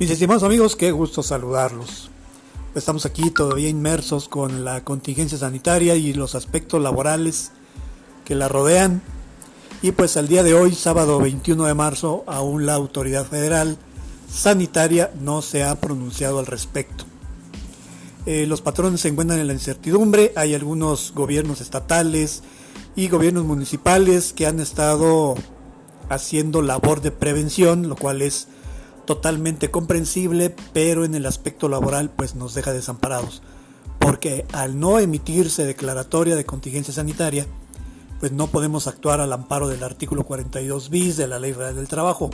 Mis estimados amigos, qué gusto saludarlos. Estamos aquí todavía inmersos con la contingencia sanitaria y los aspectos laborales que la rodean. Y pues al día de hoy, sábado 21 de marzo, aún la autoridad federal sanitaria no se ha pronunciado al respecto. Eh, los patrones se encuentran en la incertidumbre, hay algunos gobiernos estatales y gobiernos municipales que han estado haciendo labor de prevención, lo cual es totalmente comprensible, pero en el aspecto laboral pues nos deja desamparados, porque al no emitirse declaratoria de contingencia sanitaria, pues no podemos actuar al amparo del artículo 42 bis de la Ley Federal del Trabajo.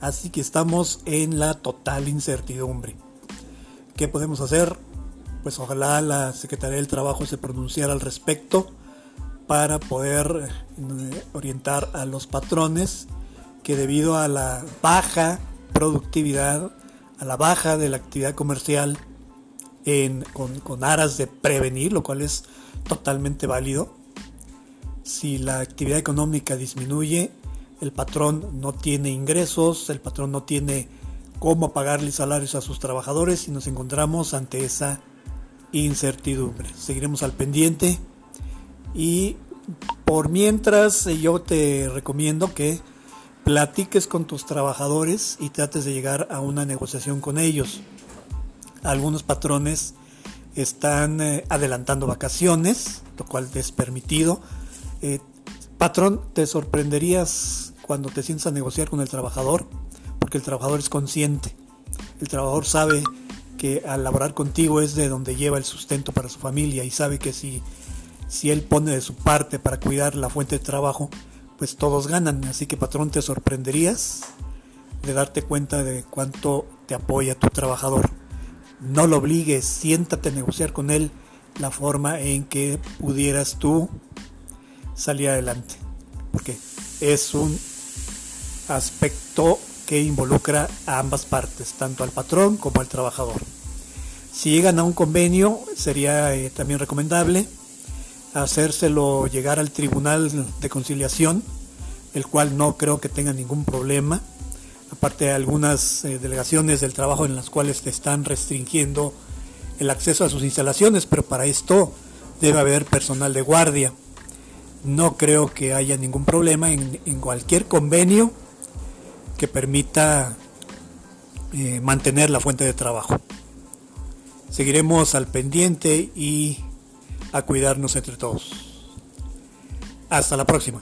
Así que estamos en la total incertidumbre. ¿Qué podemos hacer? Pues ojalá la Secretaría del Trabajo se pronunciara al respecto para poder eh, orientar a los patrones que debido a la baja productividad, a la baja de la actividad comercial con, aras de prevenir, lo cual es totalmente válido. Si la actividad económica disminuye, el patrón no tiene ingresos, el patrón no tiene cómo pagarle salarios a sus trabajadores y nos encontramos ante esa incertidumbre. Seguiremos al pendiente y por mientras yo te recomiendo que platiques con tus trabajadores y trates de llegar a una negociación con ellos. Algunos patrones están eh, adelantando vacaciones, lo cual es permitido. Eh, patrón, te sorprenderías cuando te sientas a negociar con el trabajador, porque el trabajador es consciente. El trabajador sabe que al laborar contigo es de donde lleva el sustento para su familia y sabe que si, si él pone de su parte para cuidar la fuente de trabajo, pues todos ganan. Así que patrón, te sorprenderías de darte cuenta de cuánto te apoya tu trabajador. No lo obligues, siéntate a negociar con él la forma en que pudieras tú salir adelante. Porque es un aspecto que involucra a ambas partes, tanto al patrón como al trabajador. Si llegan a un convenio, sería eh, también recomendable hacérselo llegar al Tribunal de Conciliación, el cual no creo que tenga ningún problema. Aparte de algunas eh, delegaciones del trabajo en las cuales te están restringiendo el acceso a sus instalaciones, pero para esto debe haber personal de guardia. No creo que haya ningún problema en, cualquier convenio que permita eh, mantener la fuente de trabajo. Seguiremos al pendiente y a cuidarnos entre todos. Hasta la próxima.